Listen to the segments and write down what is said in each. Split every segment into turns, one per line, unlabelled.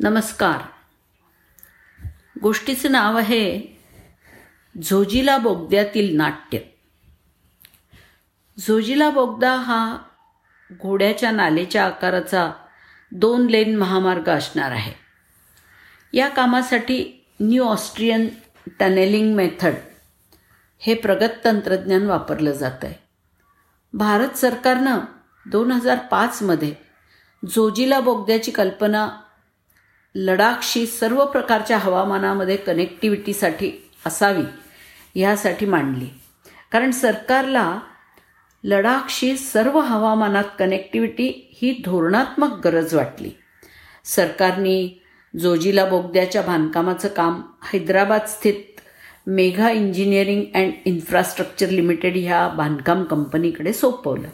नमस्कार. गोष्टीचं नाव आहे झोजिला बोगद्यातील नाट्य. झोजिला बोगदा हा घोड्याच्या नालेच्या आकाराचा दोन लेन महामार्ग असणार आहे. या कामासाठी न्यू ऑस्ट्रियन टनेलिंग मेथड हे प्रगत तंत्रज्ञान वापरलं जातं आहे भारत सरकारनं दोन हजार पाचमध्ये जोजिला बोगद्याची कल्पना लडाखशी सर्व प्रकारच्या हवामानामध्ये कनेक्टिव्हिटीसाठी असावी ह्यासाठी मांडली. कारण सरकारला लडाखशी सर्व हवामानात कनेक्टिव्हिटी ही धोरणात्मक गरज वाटली. सरकारने जोजिला बोगद्याच्या बांधकामाचं काम हैदराबाद स्थित Megha engineering and infrastructure limited ह्या बांधकाम कंपनीकडे सोपवलं.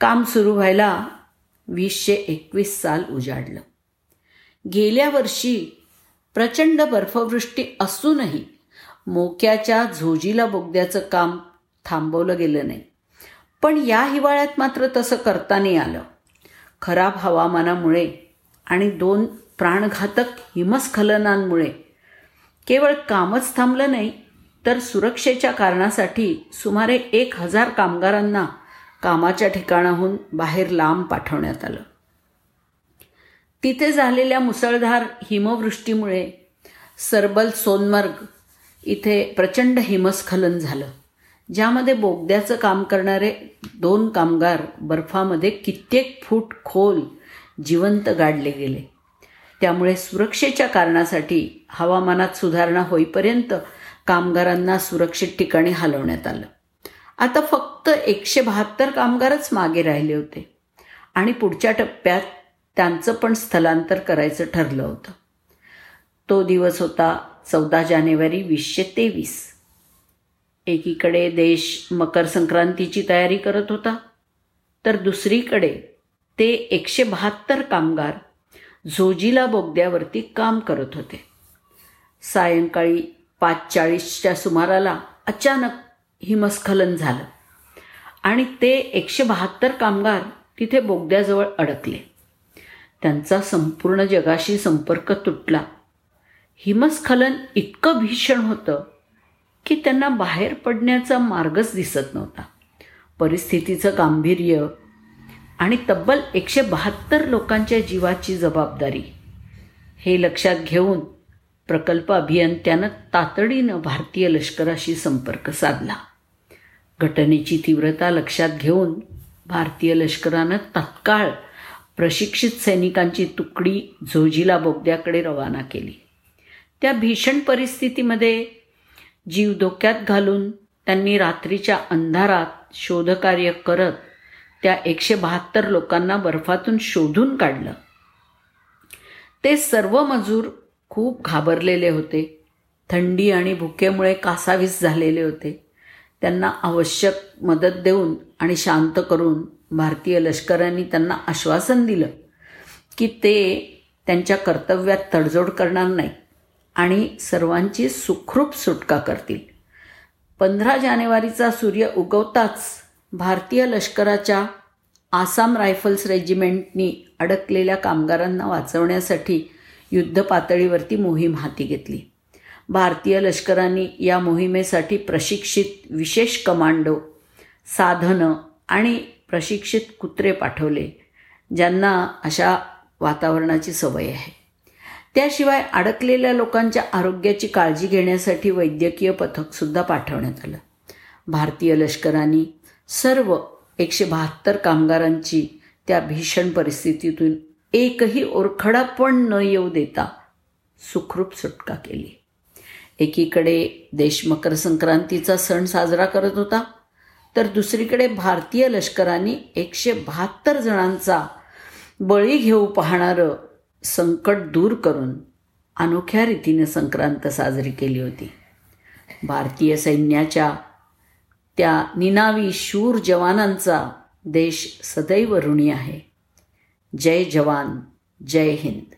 काम सुरू व्हायला वीसशे एकवीस साल उजाडलं. गेल्या वर्षी प्रचंड बर्फवृष्टी असूनही मोक्याच्या झोजीला बोगद्याचं काम थांबवलं गेलं नाही. पण या हिवाळ्यात मात्र तसं करता नाही आलं. खराब हवामानामुळे आणि दोन प्राणघातक हिमस्खलनांमुळे केवळ कामच थांबलं नाही तर सुरक्षेच्या कारणासाठी सुमारे एक हजार कामगारांना कामाच्या ठिकाणाहून बाहेर लांब पाठवण्यात आलं. तिथे झालेल्या मुसळधार हिमवृष्टीमुळे सरबल सोनमर्ग इथे प्रचंड हिमस्खलन झालं ज्यामध्ये बोगद्याचं काम करणारे दोन कामगार बर्फामध्ये कित्येक फूट खोल जिवंत गाडले गेले. त्यामुळे सुरक्षेच्या कारणासाठी हवामानात सुधारणा होईपर्यंत कामगारांना सुरक्षित ठिकाणी हलवण्यात आलं. आता फक्त एकशे बहात्तर कामगारच मागे राहिले होते आणि पुढच्या टप्प्यात त्यांचं पण स्थलांतर करायचं ठरलं होतं. तो दिवस होता चौदा जानेवारी वीसशे तेवीस. एकीकडे देश मकर संक्रांतीची तयारी करत होता तर दुसरीकडे ते एकशे बहात्तर कामगार झोजिला बोगद्यावरती काम करत होते. सायंकाळी पाच चाळीसच्या सुमाराला अचानक हिमस्खलन झालं आणि ते एकशे बहात्तर कामगार तिथे बोगद्याजवळ अडकले. त्यांचा संपूर्ण जगाशी संपर्क तुटला. हिमस्खलन इतकं भीषण होतं की त्यांना बाहेर पडण्याचा मार्गच दिसत नव्हता. परिस्थितीचं गांभीर्य आणि तब्बल एकशे बहात्तर लोकांच्या जीवाची जबाबदारी हे लक्षात घेऊन प्रकल्प अभियंत्यानं तातडीनं भारतीय लष्कराशी संपर्क साधला. घटनेची तीव्रता लक्षात घेऊन भारतीय लष्करानं तत्काळ प्रशिक्षित सैनिकांची तुकडी झोजिला बोगद्याकडे रवाना केली. त्या भीषण परिस्थितीमध्ये जीव धोक्यात घालून त्यांनी रात्रीच्या अंधारात शोधकार्य करत त्या एकशे बहात्तर लोकांना बर्फातून शोधून काढलं. ते सर्व मजूर खूप घाबरलेले होते. थंडी आणि भुकेमुळे कासावीस झालेले होते. त्यांना आवश्यक मदत देऊन आणि शांत करून भारतीय लष्करांनी त्यांना आश्वासन दिलं की ते त्यांच्या कर्तव्यात तडजोड करणार नाही आणि सर्वांची सुखरूप सुटका करतील. पंधरा जानेवारीचा सूर्य उगवताच भारतीय लष्कराच्या आसाम रायफल्स रेजिमेंटनी अडकलेल्या कामगारांना वाचवण्यासाठी युद्ध पातळीवरती मोहीम हाती घेतली. भारतीय लष्करांनी या मोहिमेसाठी प्रशिक्षित विशेष कमांडो साधनं आणि प्रशिक्षित कुत्रे पाठवले ज्यांना अशा वातावरणाची सवय आहे. त्याशिवाय अडकलेल्या लोकांच्या आरोग्याची काळजी घेण्यासाठी वैद्यकीय पथकसुद्धा पाठवण्यात आलं. भारतीय लष्कराने सर्व एकशे बहात्तर कामगारांची त्या भीषण परिस्थितीतून एकही ओरखडा पण न येऊ देता सुखरूप सुटका केली. एकीकडे देश मकर संक्रांतीचा सण साजरा करत होता तर दुसरीकडे भारतीय लष्कराने एकशे बहात्तर जणांचा बळी घेऊ पाहणारं संकट दूर करून अनोख्या रीतीनं संक्रांत साजरी केली होती. भारतीय सैन्याच्या त्या निनावी शूर जवानांचा देश सदैव ऋणी आहे. जय जवान जय हिंद.